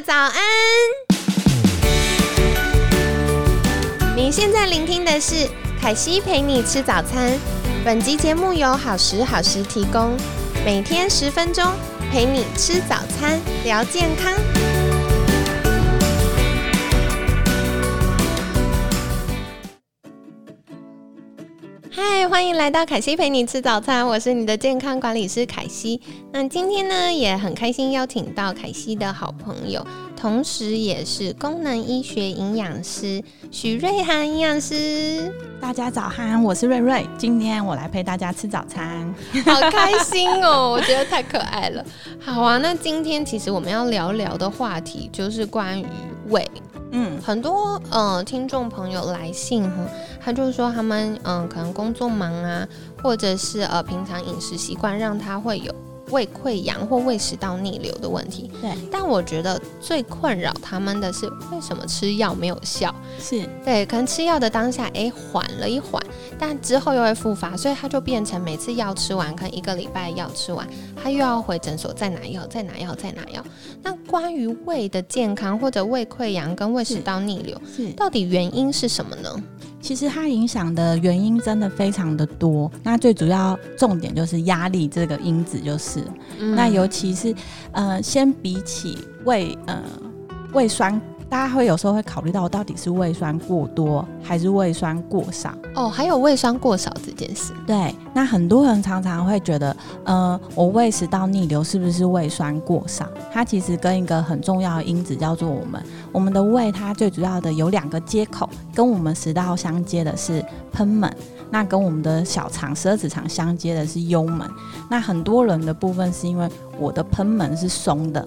早安！您现在聆听的是凯西陪你吃早餐。本集节目由好时好时提供，每天十分钟陪你吃早餐，聊健康。欢迎来到凯西陪你吃早餐，我是你的健康管理师凯西。那今天呢，也很开心邀请到凯西的好朋友，同时也是功能医学营养师许瑞涵营养师。大家早安，我是瑞瑞，今天我来陪大家吃早餐，好开心哦！我觉得太可爱了。好啊，那今天其实我们要聊聊的话题就是关于胃。嗯，很多呃听众朋友来信哈，他就说他们嗯可能工作忙啊，或者是呃平常饮食习惯让他会有。胃溃疡或胃食道逆流的问题，对，但我觉得最困扰他们的是为什么吃药没有效？是对，可能吃药的当下，哎，缓了一缓，但之后又会复发，所以他就变成每次药吃完，可能一个礼拜药吃完，他又要回诊所再拿药，再拿药，再拿药。那关于胃的健康或者胃溃疡跟胃食道逆流，是到底原因是什么呢？其实它影响的原因真的非常的多，那最主要重点就是压力这个因子，就是，那尤其是呃，先比起胃呃胃酸。大家会有时候会考虑到，到底是胃酸过多还是胃酸过少？哦，还有胃酸过少这件事。对，那很多人常常会觉得，呃，我胃食道逆流是不是胃酸过少？它其实跟一个很重要的因子叫做我们我们的胃，它最主要的有两个接口，跟我们食道相接的是贲门，那跟我们的小肠十二指肠相接的是幽门。那很多人的部分是因为我的贲门是松的。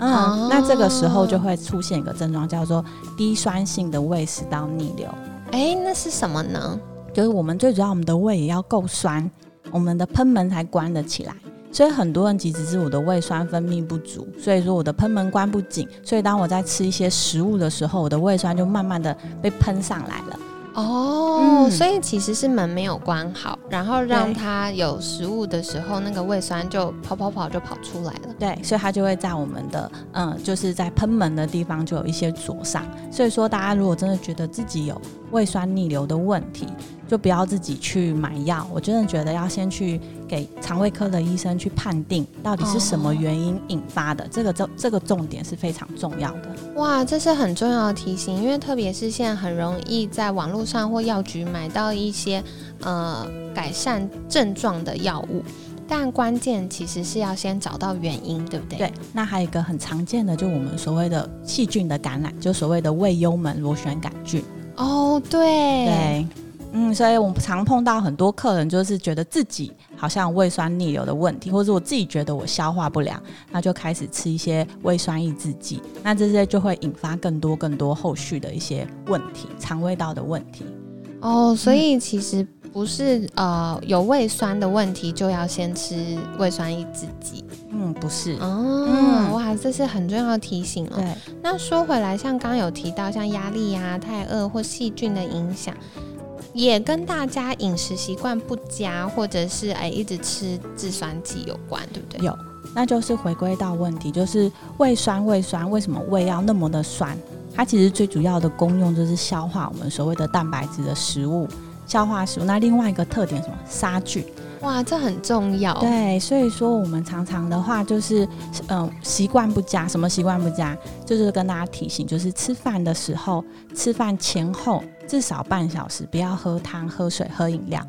嗯，那这个时候就会出现一个症状，叫做低酸性的胃食道逆流。哎，那是什么呢？就是我们最主要，我们的胃也要够酸，我们的喷门才关得起来。所以很多人其实是我的胃酸分泌不足，所以说我的喷门关不紧，所以当我在吃一些食物的时候，我的胃酸就慢慢的被喷上来了。哦，所以其实是门没有关好，然后让它有食物的时候，那个胃酸就跑跑跑就跑出来了。对，所以它就会在我们的嗯，就是在喷门的地方就有一些灼伤。所以说，大家如果真的觉得自己有胃酸逆流的问题，就不要自己去买药，我真的觉得要先去给肠胃科的医生去判定到底是什么原因引发的，这个重这个重点是非常重要的。哇，这是很重要的提醒，因为特别是现在很容易在网络上或药局买到一些呃改善症状的药物，但关键其实是要先找到原因，对不对？对。那还有一个很常见的，就我们所谓的细菌的感染，就所谓的胃幽门螺旋杆菌。哦，对。对。嗯，所以我们常碰到很多客人，就是觉得自己好像胃酸逆流的问题，或者我自己觉得我消化不良，那就开始吃一些胃酸抑制剂，那这些就会引发更多更多后续的一些问题，肠胃道的问题。哦，所以其实不是呃有胃酸的问题就要先吃胃酸抑制剂。嗯，不是。哦，哇，这是很重要的提醒哦。对。那说回来，像刚刚有提到像压力呀、太饿或细菌的影响。也跟大家饮食习惯不佳，或者是哎一直吃制酸剂有关，对不对？有，那就是回归到问题，就是胃酸，胃酸为什么胃要那么的酸？它其实最主要的功用就是消化我们所谓的蛋白质的食物，消化食物。那另外一个特点什么？杀菌。哇，这很重要。对，所以说我们常常的话就是，嗯，习惯不佳。什么习惯不佳？就是跟大家提醒，就是吃饭的时候，吃饭前后至少半小时不要喝汤、喝水、喝饮料。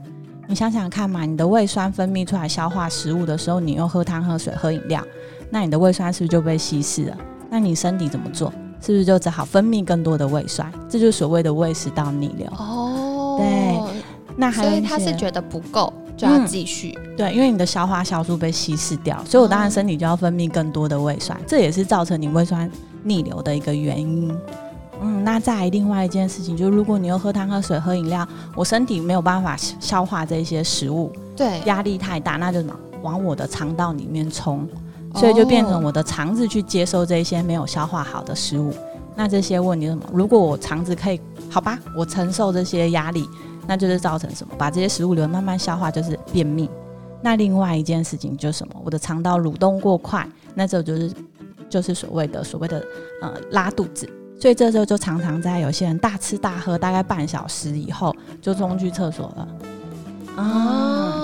你想想看嘛，你的胃酸分泌出来消化食物的时候，你又喝汤、喝水、喝饮料，那你的胃酸是不是就被稀释了？那你身体怎么做？是不是就只好分泌更多的胃酸？这就是所谓的胃食道逆流。哦，对，那所以他是觉得不够。就要继续对，因为你的消化酵素被稀释掉，所以我当然身体就要分泌更多的胃酸，这也是造成你胃酸逆流的一个原因。嗯，那再来另外一件事情，就是如果你又喝汤、喝水、喝饮料，我身体没有办法消化这些食物，对，压力太大，那就往我的肠道里面冲，所以就变成我的肠子去接收这些没有消化好的食物。那这些问题什么？如果我肠子可以，好吧，我承受这些压力。那就是造成什么？把这些食物流慢慢消化，就是便秘。那另外一件事情就是什么？我的肠道蠕动过快，那这就是就是所谓的所谓的呃拉肚子。所以这时候就常常在有些人大吃大喝，大概半小时以后就冲去厕所了。啊，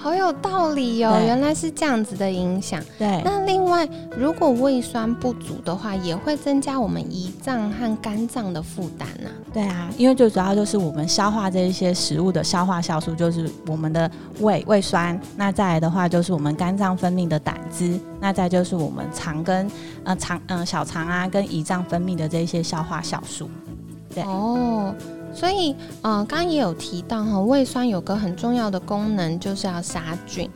好有道理哦，原来是这样子的影响。对，那另外，如果胃酸不足的话，也会增加我们胰脏和肝脏的负担呐。对啊，因为最主要就是我们消化这一些食物的消化酵素，就是我们的胃胃酸。那再来的话，就是我们肝脏分泌的胆汁。那再就是我们肠跟呃肠嗯小肠啊跟胰脏分泌的这些消化酵素。对哦。所以，嗯，刚刚也有提到哈，胃酸有个很重要的功能，就是要杀菌。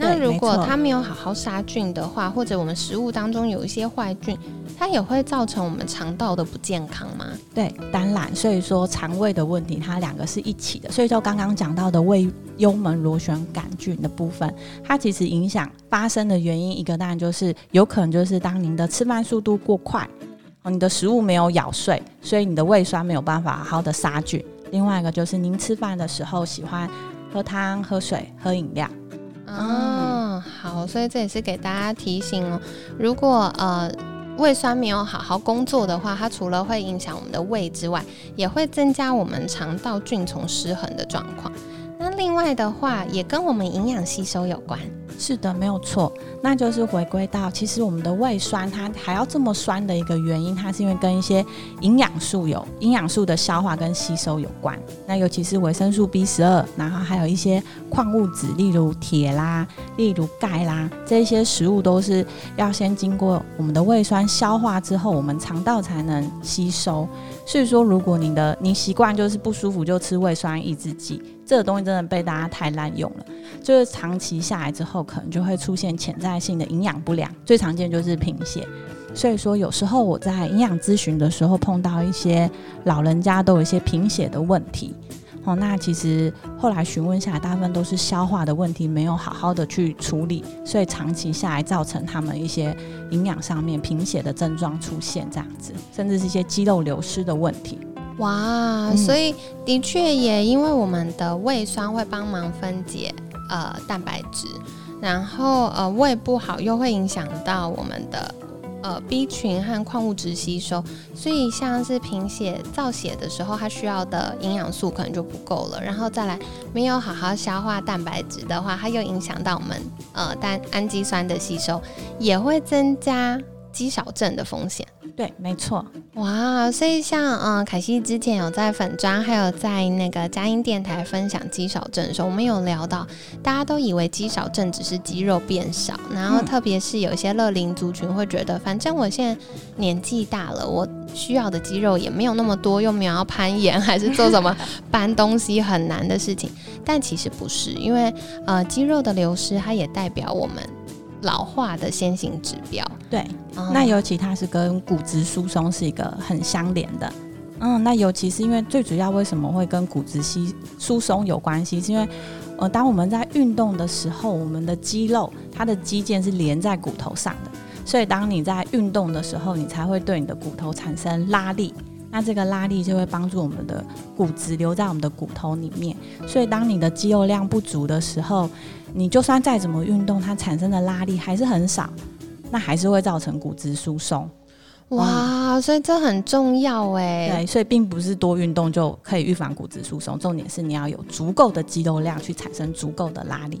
那如果它没有好好杀菌的话，或者我们食物当中有一些坏菌，它也会造成我们肠道的不健康吗？对，当然。所以说，肠胃的问题，它两个是一起的。所以说，刚刚讲到的胃幽门螺旋杆菌的部分，它其实影响发生的原因，一个当然就是有可能就是当您的吃饭速度过快。你的食物没有咬碎，所以你的胃酸没有办法好好的杀菌。另外一个就是您吃饭的时候喜欢喝汤、喝水、喝饮料。嗯，好，所以这也是给大家提醒哦。如果呃胃酸没有好好工作的话，它除了会影响我们的胃之外，也会增加我们肠道菌丛失衡的状况。另外的话，也跟我们营养吸收有关。是的，没有错，那就是回归到，其实我们的胃酸它还要这么酸的一个原因，它是因为跟一些营养素有营养素的消化跟吸收有关。那尤其是维生素 B 十二，然后还有一些矿物质，例如铁啦，例如钙啦，这些食物都是要先经过我们的胃酸消化之后，我们肠道才能吸收。所以说，如果你的你习惯就是不舒服就吃胃酸抑制剂，这个东西真的被大家太滥用了，就是长期下来之后，可能就会出现潜在性的营养不良，最常见就是贫血。所以说，有时候我在营养咨询的时候碰到一些老人家都有一些贫血的问题。哦，那其实后来询问下来，大部分都是消化的问题，没有好好的去处理，所以长期下来造成他们一些营养上面贫血的症状出现，这样子，甚至是一些肌肉流失的问题。哇，所以的确也因为我们的胃酸会帮忙分解呃蛋白质，然后呃胃不好又会影响到我们的。呃，B 群和矿物质吸收，所以像是贫血造血的时候，它需要的营养素可能就不够了。然后再来，没有好好消化蛋白质的话，它又影响到我们呃蛋氨基酸的吸收，也会增加肌少症的风险。对，没错。哇，所以像嗯，凯西之前有在粉砖，还有在那个佳音电台分享肌少症的时候，我们有聊到，大家都以为肌少症只是肌肉变少，然后特别是有一些乐龄族群会觉得，反正我现在年纪大了，我需要的肌肉也没有那么多，又没有要攀岩，还是做什么 搬东西很难的事情。但其实不是，因为呃，肌肉的流失，它也代表我们。老化的先行指标，对，那尤其它是跟骨质疏松是一个很相连的，嗯，那尤其是因为最主要为什么会跟骨质稀疏松有关系，是因为呃，当我们在运动的时候，我们的肌肉它的肌腱是连在骨头上的，所以当你在运动的时候，你才会对你的骨头产生拉力。那这个拉力就会帮助我们的骨质留在我们的骨头里面，所以当你的肌肉量不足的时候，你就算再怎么运动，它产生的拉力还是很少，那还是会造成骨质疏松。哇，所以这很重要哎。对，所以并不是多运动就可以预防骨质疏松，重点是你要有足够的肌肉量去产生足够的拉力。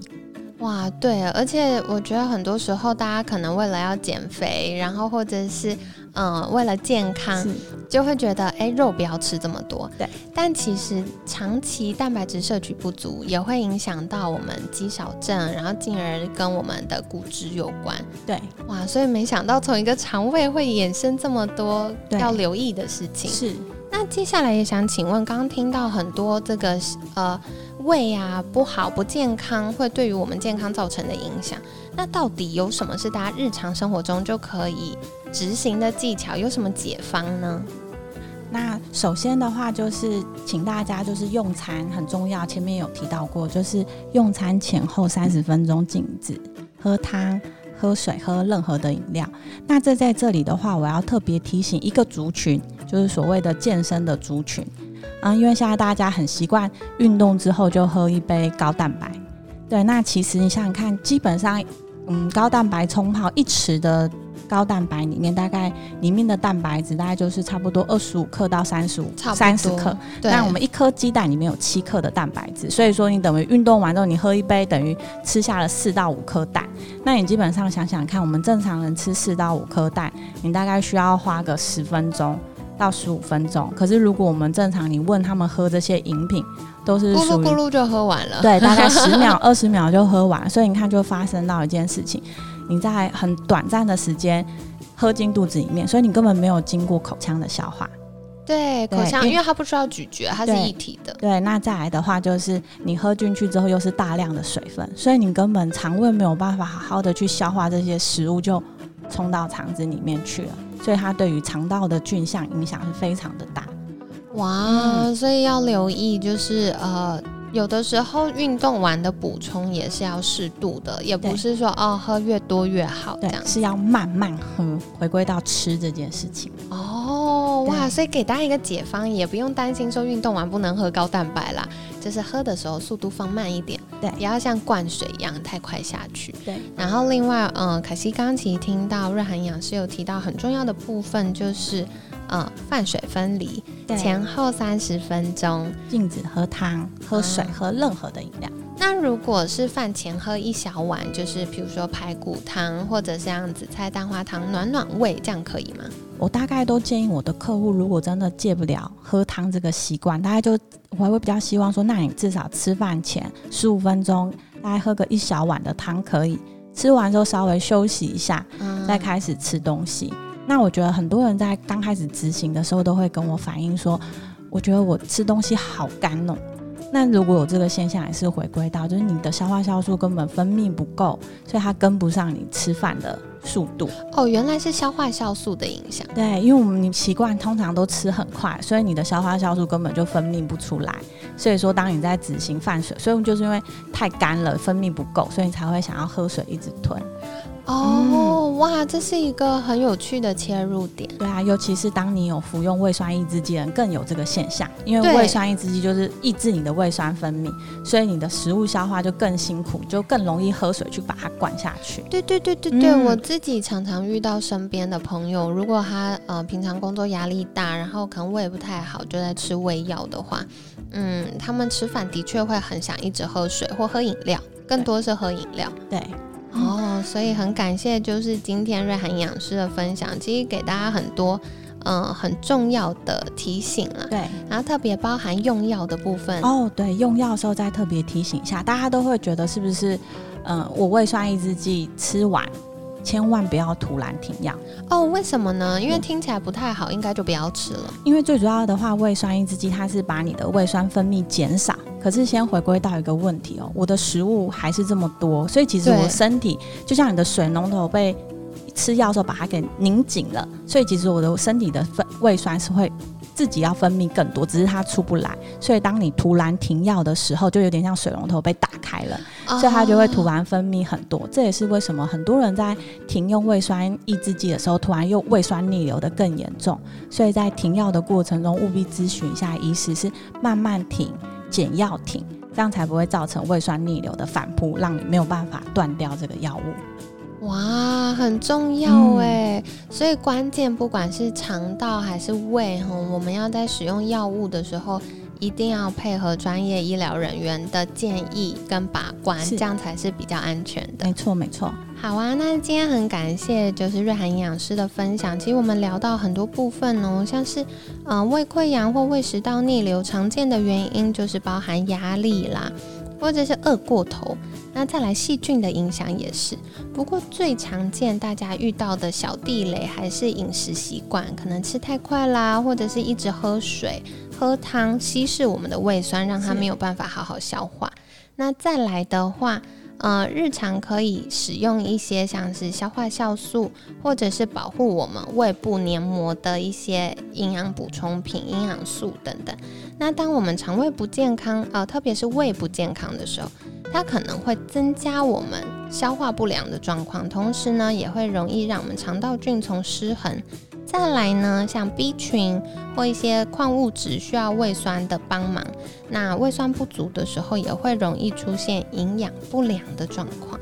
哇，对，而且我觉得很多时候大家可能为了要减肥，然后或者是嗯为了健康，就会觉得哎肉不要吃这么多。对，但其实长期蛋白质摄取不足也会影响到我们肌少症，然后进而跟我们的骨质有关。对，哇，所以没想到从一个肠胃会衍生这么多要留意的事情。是，那接下来也想请问，刚刚听到很多这个呃。胃啊不好不健康，会对于我们健康造成的影响。那到底有什么是大家日常生活中就可以执行的技巧？有什么解方呢？那首先的话，就是请大家就是用餐很重要，前面有提到过，就是用餐前后三十分钟禁止喝汤、喝水、喝任何的饮料。那这在这里的话，我要特别提醒一个族群，就是所谓的健身的族群。啊，因为现在大家很习惯运动之后就喝一杯高蛋白，对，那其实你想想看，基本上，嗯，高蛋白冲泡一匙的高蛋白里面，大概里面的蛋白质大概就是差不多二十五克到三十五三十克。那我们一颗鸡蛋里面有七克的蛋白质，所以说你等于运动完之后，你喝一杯等于吃下了四到五颗蛋。那你基本上想想看，我们正常人吃四到五颗蛋，你大概需要花个十分钟到十五分钟。可是如果我们正常，你问他们喝这些饮品，都是咕噜咕噜就喝完了，对，大概十秒 二十秒就喝完。所以你看，就发生到一件事情。你在很短暂的时间喝进肚子里面，所以你根本没有经过口腔的消化。对，口腔，因为它不需要咀嚼，它是一体的。对，那再来的话就是你喝进去之后又是大量的水分，所以你根本肠胃没有办法好好的去消化这些食物，就冲到肠子里面去了。所以它对于肠道的菌相影响是非常的大。哇，所以要留意，就是呃。有的时候运动完的补充也是要适度的，也不是说哦喝越多越好，这样是要慢慢喝，回归到吃这件事情。哦，哇，所以给大家一个解方，也不用担心说运动完不能喝高蛋白啦，就是喝的时候速度放慢一点，对，不要像灌水一样太快下去。对，然后另外，嗯，凯西刚其实听到瑞涵营养师有提到很重要的部分，就是。呃，饭水分离，前后三十分钟，禁止喝汤、喝水、喝任何的饮料。那如果是饭前喝一小碗，就是比如说排骨汤或者像紫菜蛋花汤，暖暖胃，这样可以吗？我大概都建议我的客户，如果真的戒不了喝汤这个习惯，大概就我会比较希望说，那你至少吃饭前十五分钟，大概喝个一小碗的汤可以，吃完之后稍微休息一下，再开始吃东西。那我觉得很多人在刚开始执行的时候，都会跟我反映说，我觉得我吃东西好干哦。那如果有这个现象，也是回归到，就是你的消化酵素根本分泌不够，所以它跟不上你吃饭的速度。哦，原来是消化酵素的影响。对，因为我们你习惯通常都吃很快，所以你的消化酵素根本就分泌不出来。所以说，当你在执行饭水，所以就是因为太干了，分泌不够，所以你才会想要喝水一直吞。哦，哇，这是一个很有趣的切入点。对啊，尤其是当你有服用胃酸抑制剂人，更有这个现象。因为胃酸抑制剂就是抑制你的胃酸分泌，所以你的食物消化就更辛苦，就更容易喝水去把它灌下去。对对对对对，我自己常常遇到身边的朋友，如果他呃平常工作压力大，然后可能胃不太好，就在吃胃药的话，嗯，他们吃饭的确会很想一直喝水或喝饮料，更多是喝饮料。对。哦，所以很感谢，就是今天瑞涵营养师的分享，其实给大家很多嗯很重要的提醒了。对，然后特别包含用药的部分。哦，对，用药的时候再特别提醒一下，大家都会觉得是不是嗯，我胃酸抑制剂吃完。千万不要突然停药哦！为什么呢？因为听起来不太好，应该就不要吃了。因为最主要的话，胃酸抑制剂它是把你的胃酸分泌减少。可是先回归到一个问题哦，我的食物还是这么多，所以其实我身体就像你的水龙头被吃药时候把它给拧紧了，所以其实我的身体的分胃酸是会。自己要分泌更多，只是它出不来，所以当你突然停药的时候，就有点像水龙头被打开了，所以它就会突然分泌很多。这也是为什么很多人在停用胃酸抑制剂的时候，突然又胃酸逆流的更严重。所以在停药的过程中，务必咨询一下医师，是慢慢停、减药停，这样才不会造成胃酸逆流的反扑，让你没有办法断掉这个药物。哇，很重要哎，所以关键不管是肠道还是胃哈，我们要在使用药物的时候，一定要配合专业医疗人员的建议跟把关，这样才是比较安全的。没错，没错。好啊，那今天很感谢就是瑞涵营养师的分享。其实我们聊到很多部分哦，像是嗯胃溃疡或胃食道逆流，常见的原因就是包含压力啦。或者是饿过头，那再来细菌的影响也是。不过最常见大家遇到的小地雷还是饮食习惯，可能吃太快啦，或者是一直喝水、喝汤，稀释我们的胃酸，让它没有办法好好消化。那再来的话。呃，日常可以使用一些像是消化酵素，或者是保护我们胃部黏膜的一些营养补充品、营养素等等。那当我们肠胃不健康，呃，特别是胃不健康的时候，它可能会增加我们消化不良的状况，同时呢，也会容易让我们肠道菌丛失衡。再来呢，像 B 群或一些矿物质需要胃酸的帮忙，那胃酸不足的时候，也会容易出现营养不良的状况。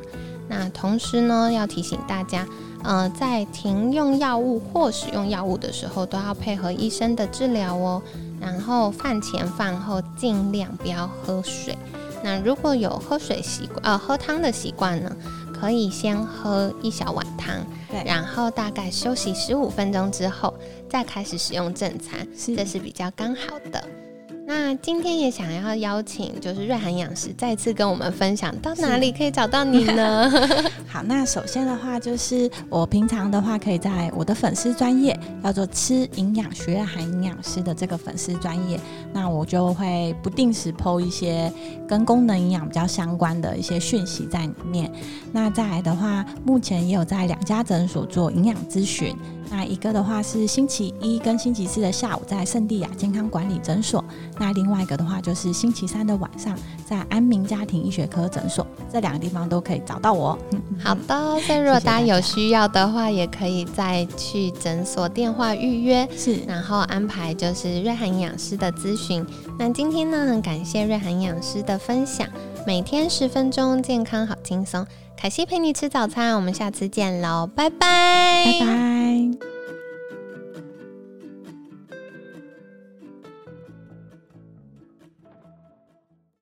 那同时呢，要提醒大家，呃，在停用药物或使用药物的时候，都要配合医生的治疗哦。然后饭前饭后尽量不要喝水。那如果有喝水习惯，呃，喝汤的习惯呢，可以先喝一小碗汤，对，然后大概休息十五分钟之后，再开始使用正餐，这是比较刚好的。那今天也想要邀请，就是瑞涵营养师再次跟我们分享，到哪里可以找到你呢？好，那首先的话，就是我平常的话，可以在我的粉丝专业叫做“吃营养学瑞涵营养师”的这个粉丝专业，那我就会不定时 PO 一些跟功能营养比较相关的一些讯息在里面。那再来的话，目前也有在两家诊所做营养咨询。那一个的话是星期一跟星期四的下午在圣地亚健康管理诊所，那另外一个的话就是星期三的晚上在安民家庭医学科诊所，这两个地方都可以找到我。好的，所以如果大家有需要的话，也可以再去诊所电话预约，是，然后安排就是瑞涵营养师的咨询。那今天呢，很感谢瑞涵营养师的分享，每天十分钟，健康好轻松。凯西陪你吃早餐，我们下次见喽，拜拜，拜拜。